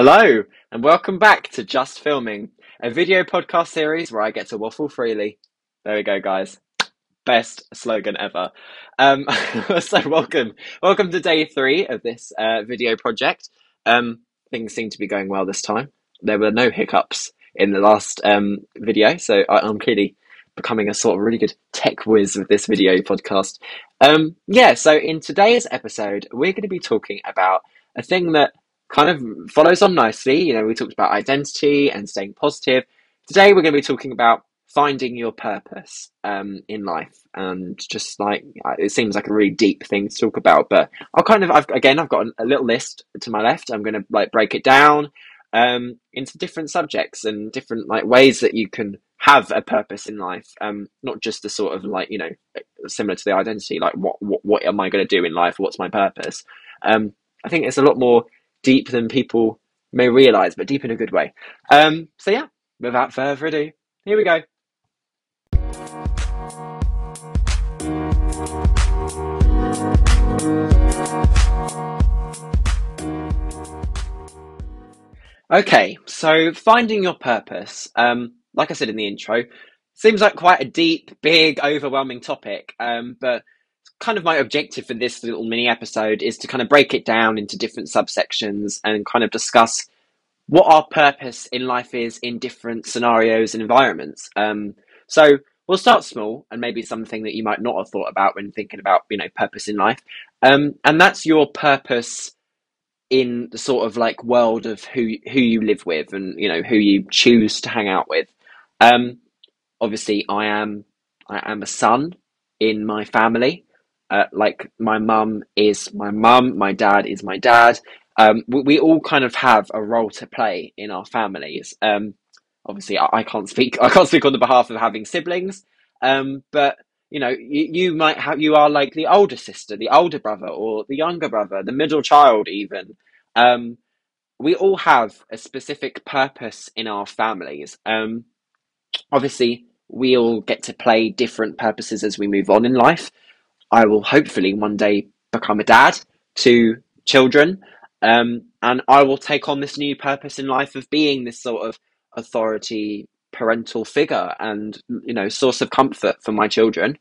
Hello, and welcome back to Just Filming, a video podcast series where I get to waffle freely. There we go, guys. Best slogan ever. Um, so welcome, welcome to day three of this uh, video project. Um, things seem to be going well this time. There were no hiccups in the last um, video, so I, I'm clearly becoming a sort of really good tech whiz with this video podcast. Um, yeah, so in today's episode, we're going to be talking about a thing that kind of follows on nicely. You know, we talked about identity and staying positive. Today, we're going to be talking about finding your purpose um, in life, and just like uh, it seems like a really deep thing to talk about. But I'll kind of, I've, again, I've got a little list to my left. I'm going to like break it down um, into different subjects and different like ways that you can have a purpose in life. Um, not just the sort of like you know similar to the identity, like what what, what am I going to do in life? What's my purpose? Um, I think it's a lot more deep than people may realize, but deep in a good way. Um, so yeah, without further ado, here we go. Okay, so finding your purpose, um, like I said in the intro, seems like quite a deep, big, overwhelming topic. Um, but kind of my objective for this little mini episode is to kind of break it down into different subsections and kind of discuss what our purpose in life is in different scenarios and environments. Um, so we'll start small and maybe something that you might not have thought about when thinking about you know purpose in life, um, and that's your purpose in the sort of like world of who who you live with and you know who you choose to hang out with. Um, obviously, I am I am a son in my family. Uh, like my mum is my mum, my dad is my dad. Um, we, we, all kind of have a role to play in our families. Um, obviously, I, I, can't speak. I can't speak on the behalf of having siblings. Um, but you know, you, you might have, you are like the older sister, the older brother, or the younger brother, the middle child, even. Um, we all have a specific purpose in our families. Um, obviously, we all get to play different purposes as we move on in life. I will hopefully one day become a dad to children, um, and I will take on this new purpose in life of being this sort of authority parental figure and you know source of comfort for my children.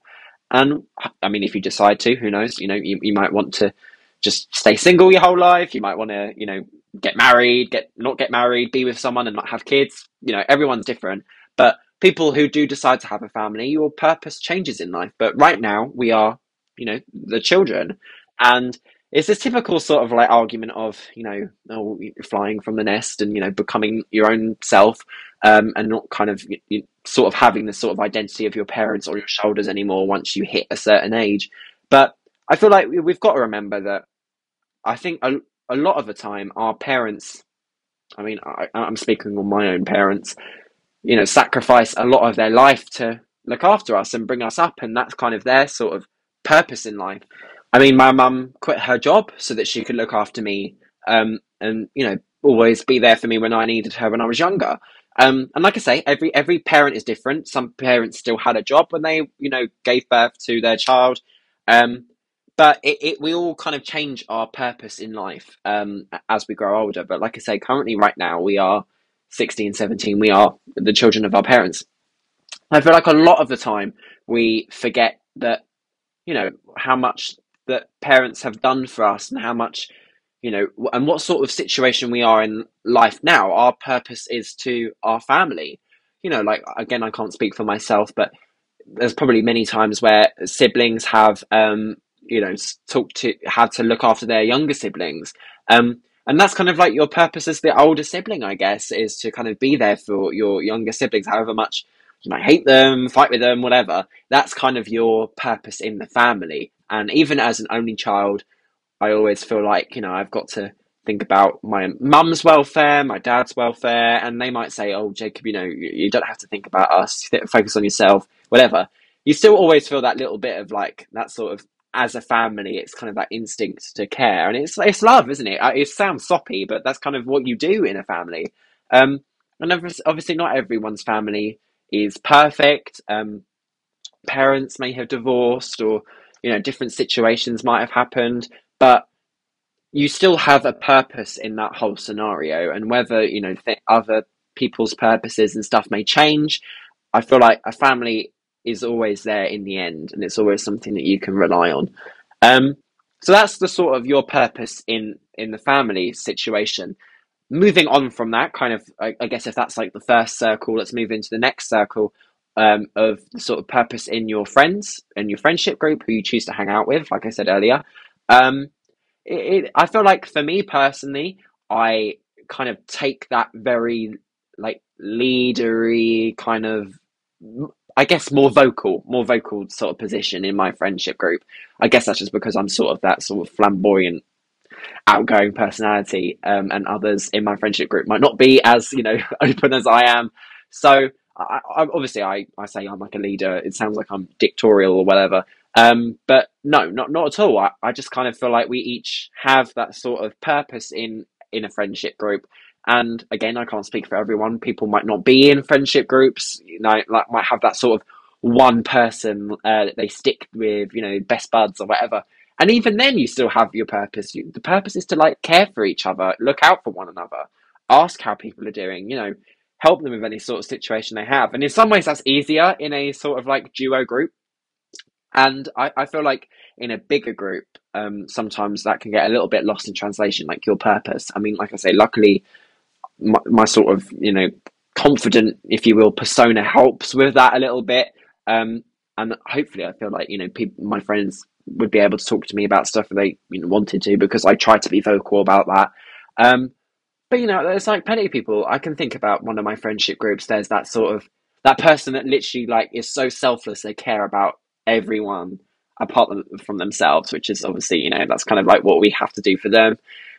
And i mean if you decide to who knows you know you, you might want to just stay single your whole life. You might want to you know get married get not get married be with someone and not have kids. You know everyone's different. But people who do decide to have a family your purpose changes in life. But right now we are you know the children and it's this typical sort of like argument of you know oh, flying from the nest and you know becoming your own self um, and not kind of you, sort of having the sort of identity of your parents on your shoulders anymore once you hit a certain age. But I feel like we've got to remember that I think a, a lot of the time our parents, I mean, I, I'm speaking on my own parents, you know, sacrifice a lot of their life to look after us and bring us up, and that's kind of their sort of purpose in life. I mean, my mum quit her job so that she could look after me, um, and you know, always be there for me when I needed her when I was younger. Um, and like I say, every every parent is different. Some parents still had a job when they, you know, gave birth to their child. Um, but it, it, we all kind of change our purpose in life um, as we grow older. But like I say, currently, right now, we are 16, 17, we are the children of our parents. I feel like a lot of the time we forget that, you know, how much that parents have done for us and how much you know, and what sort of situation we are in life now. Our purpose is to our family. You know, like again, I can't speak for myself, but there's probably many times where siblings have, um, you know, talked to had to look after their younger siblings. Um, and that's kind of like your purpose as the older sibling, I guess, is to kind of be there for your younger siblings, however much you might hate them, fight with them, whatever. That's kind of your purpose in the family. And even as an only child, I always feel like, you know, I've got to think about my mum's welfare, my dad's welfare, and they might say, oh, Jacob, you know, you, don't have to think about us, focus on yourself, whatever. You still always feel that little bit of like that sort of as a family, it's kind of that instinct to care, and it's it's love, isn't it? It sounds soppy, but that's kind of what you do in a family. Um, and obviously, not everyone's family is perfect. Um, parents may have divorced, or you know, different situations might have happened. But you still have a purpose in that whole scenario, and whether you know th- other people's purposes and stuff may change. I feel like a family is always there in the end, and it's always something that you can rely on. Um, so that's the sort of your purpose in in the family situation. Moving on from that, kind of, I, I guess if that's like the first circle, let's move into the next circle um, of sort of purpose in your friends and your friendship group who you choose to hang out with. Like I said earlier, um, it, it, I feel like for me personally, I kind of take that very like leadery kind of I guess more vocal, more vocal sort of position in my friendship group. I guess that's just because I'm sort of that sort of flamboyant, outgoing personality, um, and others in my friendship group might not be as you know open as I am. So I, I, obviously, I, I say I'm like a leader. It sounds like I'm dictatorial or whatever. Um, but no, not not at all. I, I just kind of feel like we each have that sort of purpose in in a friendship group and again, I can't speak for everyone. People might not be in friendship groups, you know, like might have that sort of one person uh, that they stick with, you know, best buds or whatever. And even then, you still have your purpose. You, the purpose is to like care for each other, look out for one another, ask how people are doing, you know, help them with any sort of situation they have. And in some ways, that's easier in a sort of like duo group. And I, I feel like in a bigger group, um, sometimes that can get a little bit lost in translation, like your purpose. I mean, like I say, luckily, my, my sort of you know confident, if you will, persona helps with that a little bit. Um, and hopefully, I feel like you know people, my friends would be able to talk to me about stuff if they you know, wanted to because I try to be vocal about that. Um, but you know, there's like plenty of people I can think about. One of my friendship groups, there's that sort of that person that literally like is so selfless they care about everyone apart from themselves, which is obviously you know that's kind of like what we have to do for them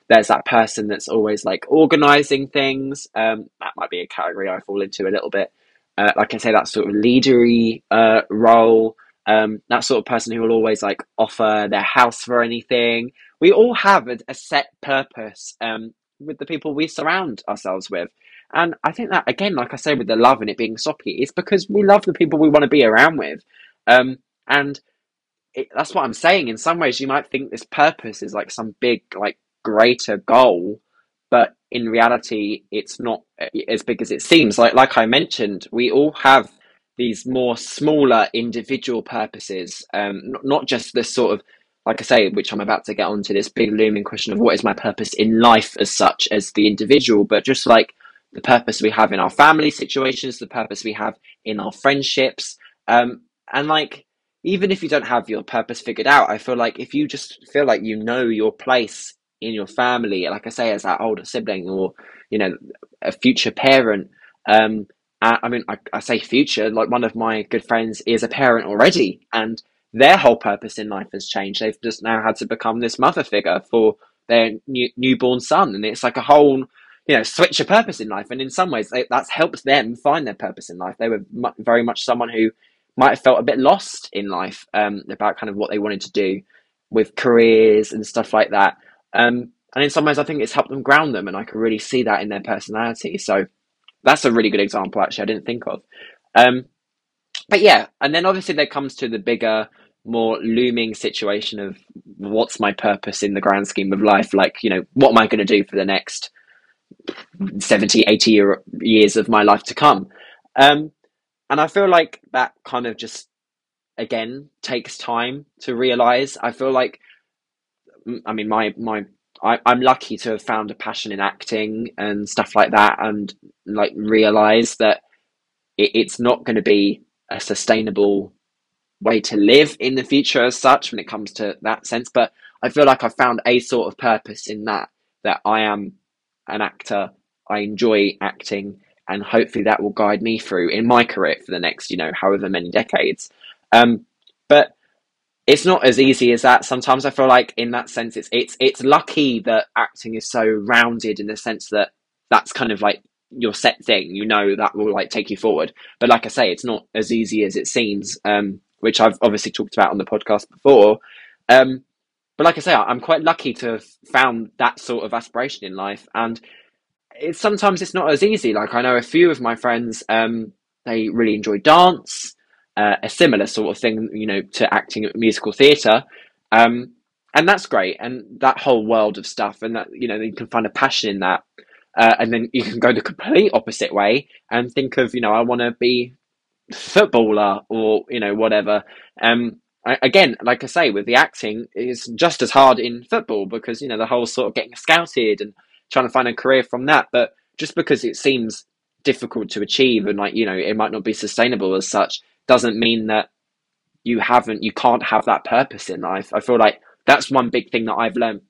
there's that person that's always like organizing things. Um, that might be a category I fall into a little bit. Uh, like I say, that sort of leadery uh, role. Um, that sort of person who will always like offer their house for anything. We all have a, a set purpose um, with the people we surround ourselves with. And I think that, again, like I say, with the love and it being soppy, it's because we love the people we want to be around with. Um, and it, that's what I'm saying. In some ways, you might think this purpose is like some big, like greater goal, but in reality, it's not as big as it seems. Like like I mentioned, we all have these more smaller individual purposes, um, not, not just this sort of like I say, which I'm about to get onto this big looming question of what is my purpose in life as such as the individual, but just like the purpose we have in our family situations, the purpose we have in our friendships, um, and like even if you don't have your purpose figured out, I feel like if you just feel like you know your place in your family, like I say, as that older sibling or you know a future parent. Um, I, I mean, I, I say future. Like one of my good friends is a parent already, and their whole purpose in life has changed. They've just now had to become this mother figure for their new, newborn son, and it's like a whole you know switch of purpose in life. And in some ways, they, that's helped them find their purpose in life. They were very much someone who might have felt a bit lost in life um, about kind of what they wanted to do with careers and stuff like that. Um, and in some ways, I think it's helped them ground them, and I can really see that in their personality. So that's a really good example, actually, I didn't think of. Um, but yeah, and then obviously there comes to the bigger, more looming situation of what's my purpose in the grand scheme of life? Like, you know, what am I going to do for the next 70, 80 year, years of my life to come? Um, and I feel like that kind of just, again, takes time to realize. I feel like I mean, my my I, I'm lucky to have found a passion in acting and stuff like that, and like realize that it, it's not going to be a sustainable way to live in the future as such when it comes to that sense. But I feel like I've found a sort of purpose in that that I am an actor. I enjoy acting, and hopefully that will guide me through in my career for the next, you know, however many decades. Um, but it's not as easy as that. Sometimes I feel like in that sense, it's it's it's lucky that acting is so rounded in the sense that that's kind of like your set thing. You know that will like take you forward. But like I say, it's not as easy as it seems, um, which I've obviously talked about on the podcast before. Um, but like I say, I'm quite lucky to have found that sort of aspiration in life, and it's sometimes it's not as easy. Like I know a few of my friends, um, they really enjoy dance uh, a similar sort of thing, you know, to acting musical theatre. Um, and that's great. And that whole world of stuff and that you know you can find a passion in that. Uh, and then you can go the complete opposite way and think of you know i want to be footballer or you know whatever. Um again like i say with the acting is just as hard in football because you know the whole sort of getting scouted and trying to find a career from that. But just because it seems difficult to achieve and like you know it might not be sustainable as such doesn't mean that you haven't you can't have that purpose in life. I feel like that's one big thing that i've learned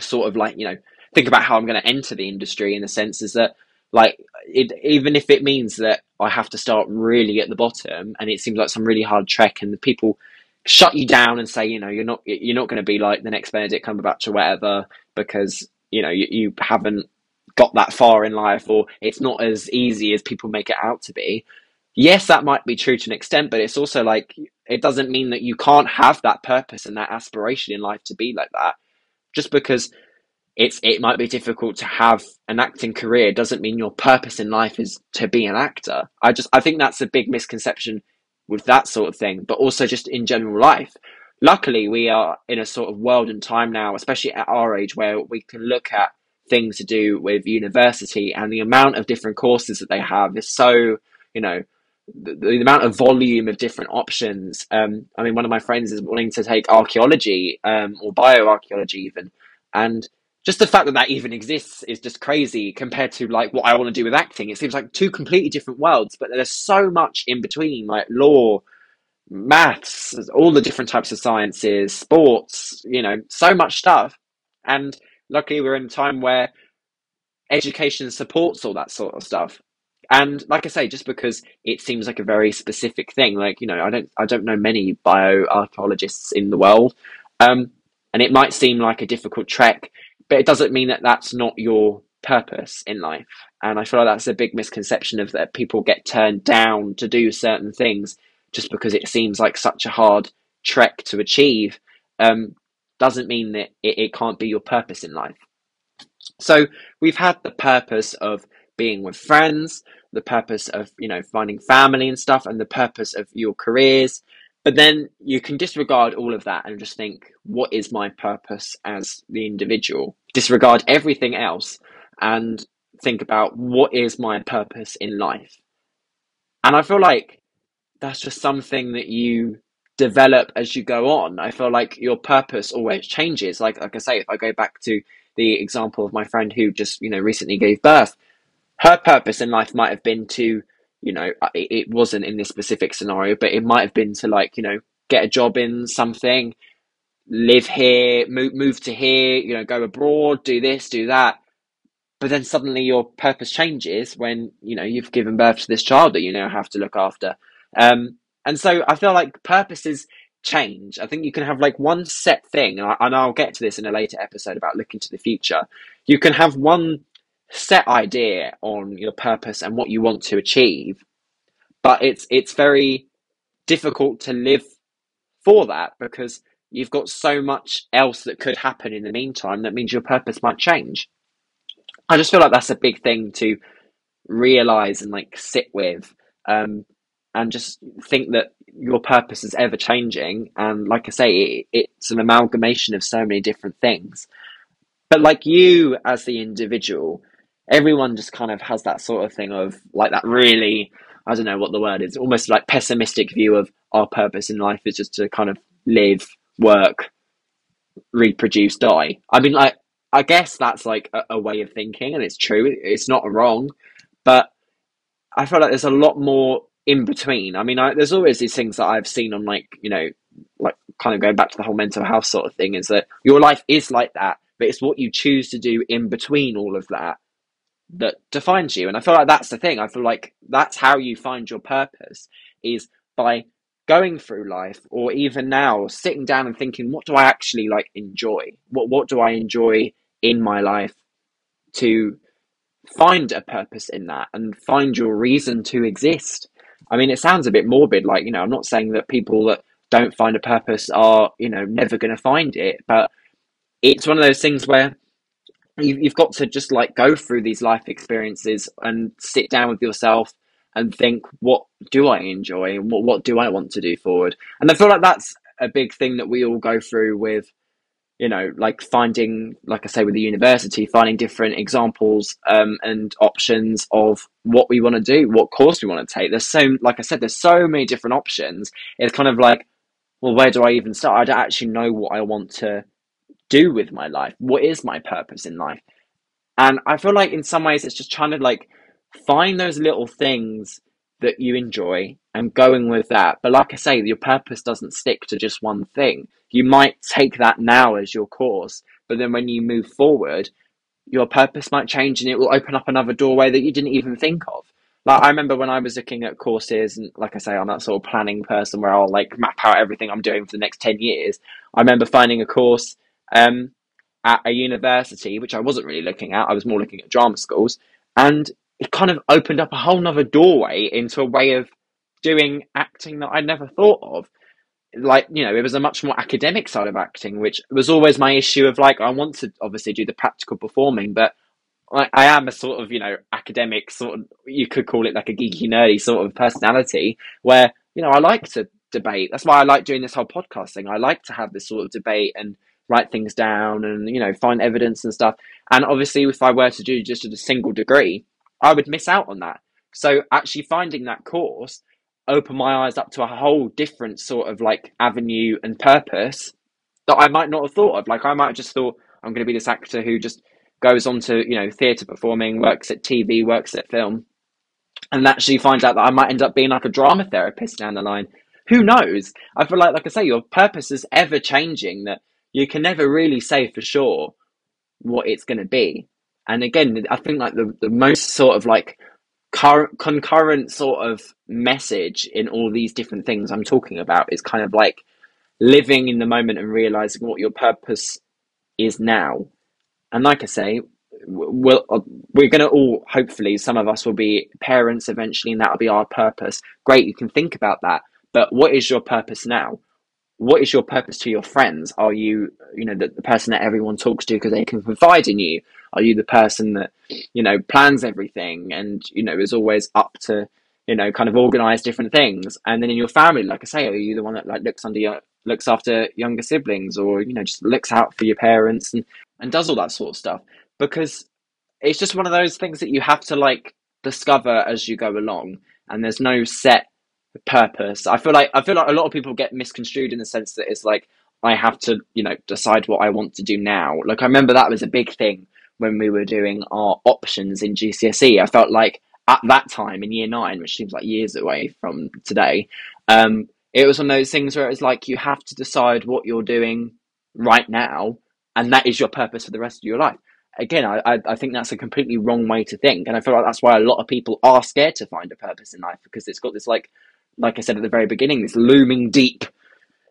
sort of like you know think about how i'm going to enter the industry in the sense is that like it even if it means that i have to start really at the bottom and it seems like some really hard trek and the people shut you down and say you know you're not you're not going to be like the next benedict cumberbatch or whatever because you know you, you haven't got that far in life or it's not as easy as people make it out to be yes, that might be true to an extent, but it's also like it doesn't mean that you can't have that purpose and that aspiration in life to be like that. Just because it's it might be difficult to have an acting career doesn't mean your purpose in life is to be an actor. I just I think that's a big misconception with that sort of thing, but also just in general life. Luckily, we are in a sort of world and time now, especially at our age, where we can look at things to do with university and the amount of different courses that they have is so, you know, the, the, amount of volume of different options. Um, I mean, one of my friends is wanting to take archaeology um, or bioarchaeology even, and just the fact that that even exists is just crazy compared to like what I want to do with acting. It seems like two completely different worlds, but there's so much in between, like law, maths, all the different types of sciences, sports, you know, so much stuff. And luckily, we're in a time where education supports all that sort of stuff. And like I say, just because it seems like a very specific thing, like you know, I don't I don't know many bioarchaeologists in the world, um, and it might seem like a difficult trek, but it doesn't mean that that's not your purpose in life. And I feel like that's a big misconception of that people get turned down to do certain things just because it seems like such a hard trek to achieve. Um, doesn't mean that it, it can't be your purpose in life. So we've had the purpose of being with friends, the purpose of you know finding family and stuff and the purpose of your careers. But then you can disregard all of that and just think what is my purpose as the individual? Disregard everything else and think about what is my purpose in life. And i feel like that's just something that you develop as you go on. I feel like your purpose always changes. Like like i say if i go back to the example of my friend who just you know recently gave birth her purpose in life might have been to, you know, uh, it, wasn't in this specific scenario, but it might have been to like, you know, get a job in something, live here, move move to here, you know, go abroad, do this, do that. But then suddenly your purpose changes when you know you've given birth to this child that you now have to look after. Um, and so I feel like purposes change. I think you can have like one set thing, and, I, and I'll get to this in a later episode about looking to the future. You can have one set idea on your purpose and what you want to achieve, but it's it's very difficult to live for that because you've got so much else that could happen in the meantime that means your purpose might change. I just feel like that's a big thing to realize and like sit with um, and just think that your purpose is ever changing and like i say it, it's an amalgamation of so many different things but like you as the individual everyone just kind of has that sort of thing of like that really I don't know what the word is, almost like pessimistic view of our purpose in life is just to kind of live, work, reproduce, die. I mean, like I guess that's like a, a way of thinking, and it's true. It's not wrong, but I feel like there's a lot more in between. I mean, I, there's always these things that I've seen on like you know, like kind of going back to the whole mental health sort of thing. Is that your life is like that, but it's what you choose to do in between all of that that defines you. And I feel like that's the thing. I feel like that's how you find your purpose is by going through life or even now sitting down and thinking what do I actually like enjoy? What what do I enjoy in my life to find a purpose in that and find your reason to exist. I mean it sounds a bit morbid like you know I'm not saying that people that don't find a purpose are you know never going to find it but it's one of those things where you've got to just like go through these life experiences and sit down with yourself and think what do i enjoy what, what do i want to do forward and i feel like that's a big thing that we all go through with you know, like finding, like I say, with the university, finding different examples um, and options of what we want to do, what course we want to take. There's so, like I said, there's so many different options. It's kind of like, well, where do I even start? I don't actually know what I want to do with my life. What is my purpose in life? And I feel like in some ways it's just trying to like find those little things that you enjoy and going with that. But like I say, your purpose doesn't stick to just one thing. You might take that now as your course, but then when you move forward, your purpose might change and it will open up another doorway that you didn't even think of. Like I remember when I was looking at courses and like I say, I'm that sort of planning person where I'll like map out everything I'm doing for the next 10 years. I remember finding a course um, at a university, which I wasn't really looking at. I was more looking at drama schools. And it kind of opened up a whole nother doorway into a way of doing acting that I never thought of. Like, you know, it was a much more academic side of acting, which was always my issue of like, I want to obviously do the practical performing, but I, I am a sort of, you know, academic sort of, you could call it like a geeky, nerdy sort of personality where, you know, I like to debate. That's why I like doing this whole podcast thing. I like to have this sort of debate and write things down and, you know, find evidence and stuff. And obviously, if I were to do just a single degree, I would miss out on that. So actually finding that course opened my eyes up to a whole different sort of like avenue and purpose that I might not have thought of. Like I might have just thought I'm going to be this actor who just goes on to you know theatre performing, works at TV, works at film, and actually finds out that I might end up being like a drama therapist down the line. Who knows? I feel like, like I say, your purpose is ever changing. That you can never really say for sure what it's going to be. And again, I think like the, the most sort of like current concurrent sort of message in all these different things I'm talking about is kind of like living in the moment and realizing what your purpose is now. And like I say, we'll, uh, we're going to all, hopefully, some of us will be parents eventually, and that'll be our purpose. Great, you can think about that. But what is your purpose now? What is your purpose to your friends? Are you, you know, the, the person that everyone talks to because they can confide in you? Are you the person that, you know, plans everything and, you know, is always up to, you know, kind of organize different things? And then in your family, like I say, are you the one that like looks under your, looks after younger siblings or, you know, just looks out for your parents and, and does all that sort of stuff? Because it's just one of those things that you have to like discover as you go along. And there's no set purpose. I feel like I feel like a lot of people get misconstrued in the sense that it's like I have to, you know, decide what I want to do now. Like I remember that was a big thing when we were doing our options in GCSE. I felt like at that time in year nine, which seems like years away from today, um, it was one of those things where it was like you have to decide what you're doing right now, and that is your purpose for the rest of your life. Again, I, I, I think that's a completely wrong way to think, and I feel like that's why a lot of people are scared to find a purpose in life because it's got this like like I said at the very beginning, this looming deep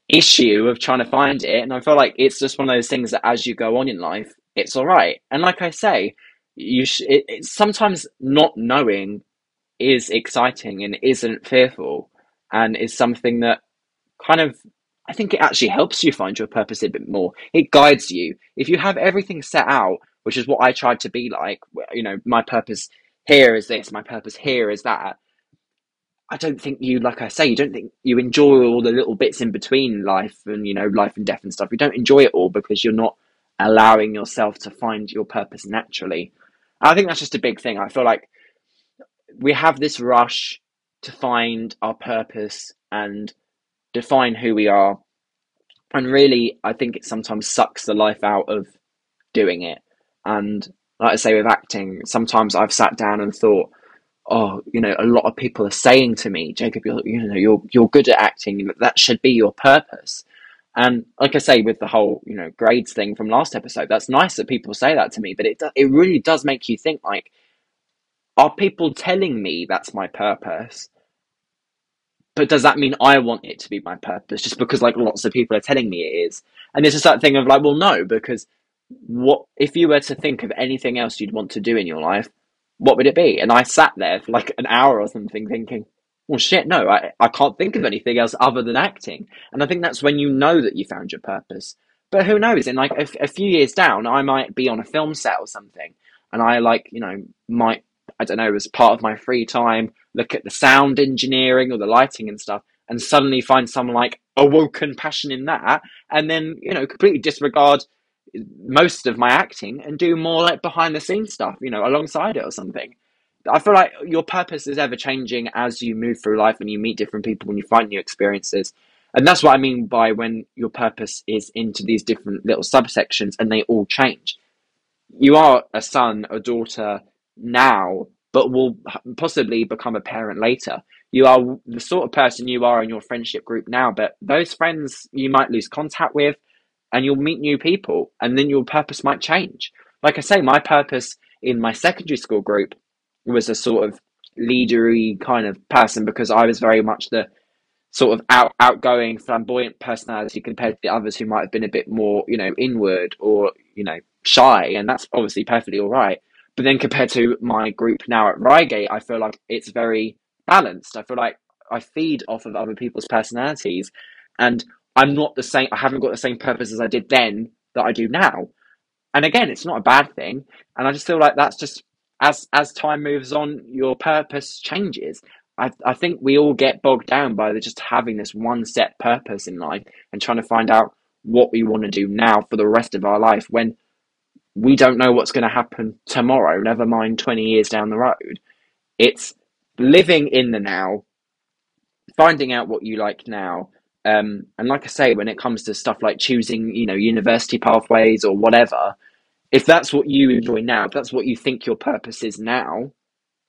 issue of trying to find it. And I feel like it's just one of those things that as you go on in life, it's all right. And like I say, you sh- it, it, sometimes not knowing is exciting and isn't fearful and is something that kind of I think it actually helps you find your purpose a bit more. It guides you. If you have everything set out, which is what I tried to be like, you know, my purpose here is this, my purpose here is that, I don't think you, like I say, you don't think you enjoy all the little bits in between life and, you know, life and death and stuff. You don't enjoy it all because you're not allowing yourself to find your purpose naturally. I think that's just a big thing. I feel like we have this rush to find our purpose and define who we are. And really, I think it sometimes sucks the life out of doing it. And like I say, with acting, sometimes I've sat down and thought, oh, you know, a lot of people are saying to me, Jacob, you're, you know, you're you're good at acting. That should be your purpose. And like I say, with the whole, you know, grades thing from last episode, that's nice that people say that to me. But it do, it really does make you think, like, are people telling me that's my purpose? But does that mean I want it to be my purpose just because like lots of people are telling me it is? And it's just that thing of like, well, no, because what if you were to think of anything else you'd want to do in your life? What would it be? And I sat there for like an hour or something thinking, well, shit, no, I, I can't think of anything else other than acting. And I think that's when you know that you found your purpose. But who knows? In like a, a few years down, I might be on a film set or something, and I like, you know, might, I don't know, as part of my free time, look at the sound engineering or the lighting and stuff, and suddenly find some like awoken passion in that, and then, you know, completely disregard most of my acting and do more like behind the scenes stuff, you know, alongside it or something. I feel like your purpose is ever changing as you move through life and you meet different people and you find new experiences. And that's what I mean by when your purpose is into these different little subsections and they all change. You are a son, a daughter now, but will possibly become a parent later. You are the sort of person you are in your friendship group now, but those friends you might lose contact with and you'll meet new people and then your purpose might change. Like I say, my purpose in my secondary school group was a sort of leadery kind of person because I was very much the sort of out outgoing, flamboyant personality compared to the others who might have been a bit more, you know, inward or, you know, shy, and that's obviously perfectly all right. But then compared to my group now at Reigate, I feel like it's very balanced. I feel like I feed off of other people's personalities and I'm not the same I haven't got the same purpose as I did then that I do now. And again, it's not a bad thing. And I just feel like that's just as as time moves on, your purpose changes. I, I think we all get bogged down by the, just having this one set purpose in life and trying to find out what we want to do now for the rest of our life when we don't know what's going to happen tomorrow, never mind 20 years down the road. It's living in the now, finding out what you like now. Um, and like I say, when it comes to stuff like choosing, you know, university pathways or whatever, if that's what you enjoy now, if that's what you think your purpose is now,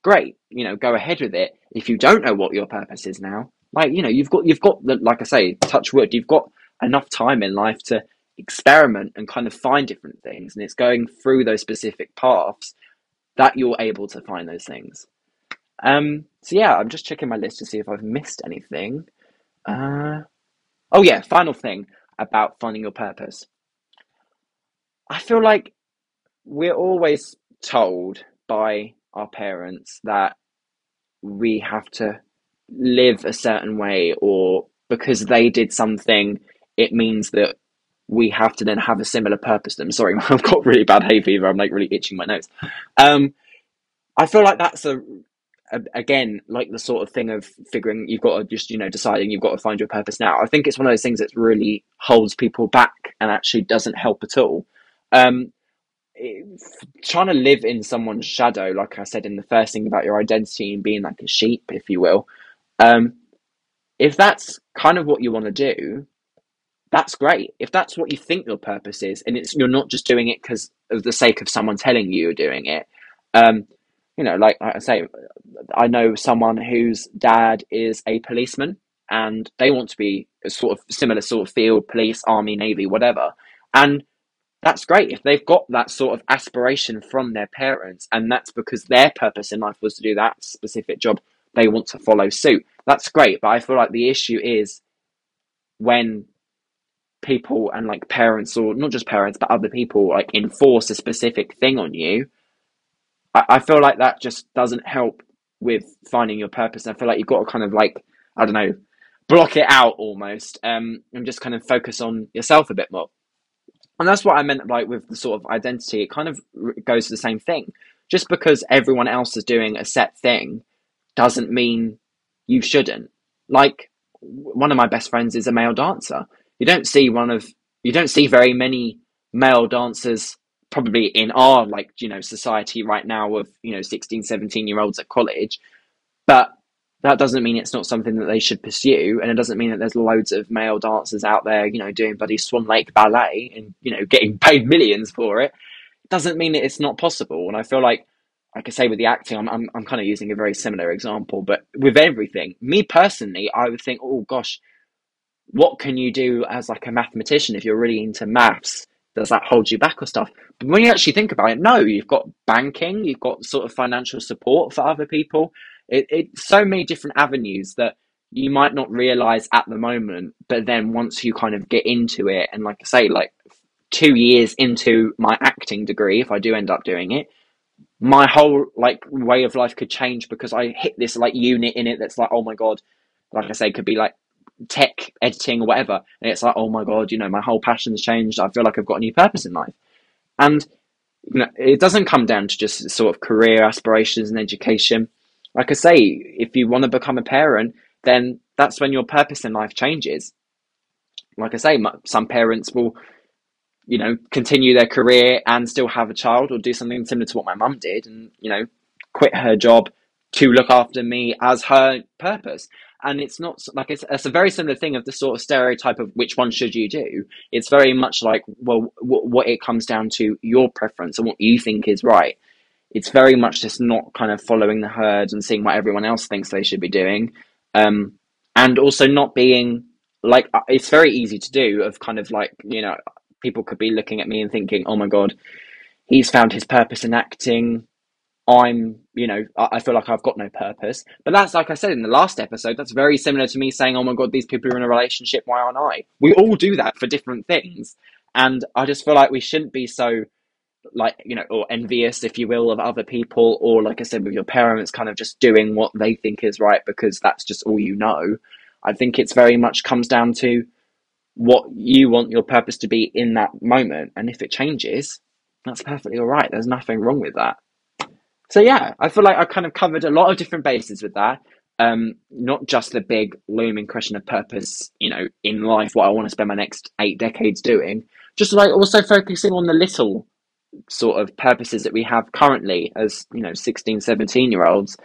great. You know, go ahead with it. If you don't know what your purpose is now, like you know, you've got you've got the like I say, touch wood. You've got enough time in life to experiment and kind of find different things, and it's going through those specific paths that you're able to find those things. Um, so yeah, I'm just checking my list to see if I've missed anything. Uh, oh yeah, final thing about finding your purpose. I feel like we're always told by our parents that we have to live a certain way or because they did something it means that we have to then have a similar purpose to them. Sorry i've got really bad hay fever. I'm like really itching my nose. Um i feel like that's a, a again like the sort of thing of figuring you've got to just you know deciding you've got to find your purpose now i think it's one of those things that really holds people back and actually doesn't help at all um trying to live in someone's shadow, like I said in the first thing about your identity and being like a sheep, if you will, um, if that's kind of what you want to do, that's great. If that's what you think your purpose is, and it's you're not just doing it because of the sake of someone telling you you're doing it, um, you know, like I say, I know someone whose dad is a policeman, and they want to be a sort of similar sort of field, police, army, navy, whatever, and that's great if they've got that sort of aspiration from their parents and that's because their purpose in life was to do that specific job they want to follow suit. That's great but i feel like the issue is when people and like parents or not just parents but other people like enforce a specific thing on you i, I feel like that just doesn't help with finding your purpose i feel like you've got to kind of like i don't know block it out almost um, and just kind of focus on yourself a bit more and that's what I meant like with the sort of identity. It kind of goes to the same thing. Just because everyone else is doing a set thing doesn't mean you shouldn't. Like one of my best friends is a male dancer. You don't see one of you don't see very many male dancers probably in our like you know society right now of you know 16 17 year olds at college but that doesn't mean it's not something that they should pursue, and it doesn't mean that there's loads of male dancers out there, you know, doing bloody Swan Lake ballet and you know getting paid millions for it. doesn't mean that it's not possible, and I feel like, like I say, with the acting, I'm I'm, I'm kind of using a very similar example, but with everything, me personally, I would think, oh gosh, what can you do as like a mathematician if you're really into maths? Does that hold you back or stuff? But when you actually think about it, no, you've got banking, you've got sort of financial support for other people it, it's so many different avenues that you might not realize at the moment, but then once you kind of get into it, and like I say, like two years into my acting degree, if I do end up doing it, my whole like way of life could change because I hit this like unit in it that's like, oh my god, like I say, could be like tech editing or whatever, and it's like, oh my god, you know, my whole passion's changed. I feel like I've got a new purpose in life, and you know, it doesn't come down to just sort of career aspirations and education like I say, if you want to become a parent, then that's when your purpose in life changes. Like I say, some parents will you know, continue their career and still have a child or do something similar to what my mum did and, you know, quit her job to look after me as her purpose. And it's not like it's, it's a very similar thing of the sort of stereotype of which one should you do. It's very much like, well, w- what it comes down to your preference and what you think is right. It's very much just not kind of following the herd and seeing what everyone else thinks they should be doing. Um, and also not being like, uh, it's very easy to do of kind of like, you know, people could be looking at me and thinking, oh my God, he's found his purpose in acting I'm, you know, I feel like I've got no purpose. But that's like I said in the last episode, that's very similar to me saying, oh my God, these people are in a relationship. Why aren't I? We all do that for different things. And I just feel like we shouldn't be so, like, you know, or envious, if you will, of other people, or like I said, with your parents, kind of just doing what they think is right because that's just all you know. I think it's very much comes down to what you want your purpose to be in that moment. And if it changes, that's perfectly all right. There's nothing wrong with that. So yeah, I feel like I kind of covered a lot of different bases with that. Um, not just the big looming question of purpose, you know, in life, what I want to spend my next eight decades doing. Just like also focusing on the little sort of purposes that we have currently as, you know, 16, 17 year olds.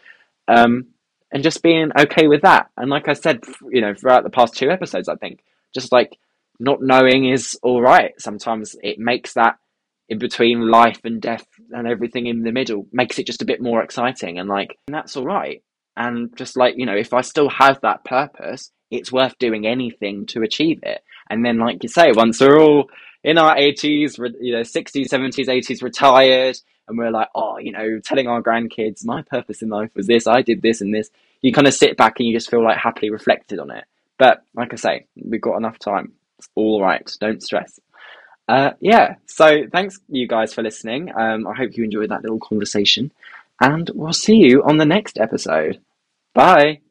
Um, and just being okay with that. And like I said, you know, throughout the past two episodes, I think just like not knowing is all right. Sometimes it makes that in between life and death and everything in the middle makes it just a bit more exciting. And like and that's all right. And just like you know if i still have that purpose it's worth doing anything to achieve it. And then like you say once we're all in our 80s you know 60s 70s 80s retired and we're like oh you know telling our grandkids my purpose in life was this i did this and this you kind of sit back and you just feel like happily reflected on it. But like i say we've got enough time. It's all right. Don't stress uh, yeah, so thanks you guys for listening. Um, I hope you enjoyed that little conversation, and we'll see you on the next episode. Bye.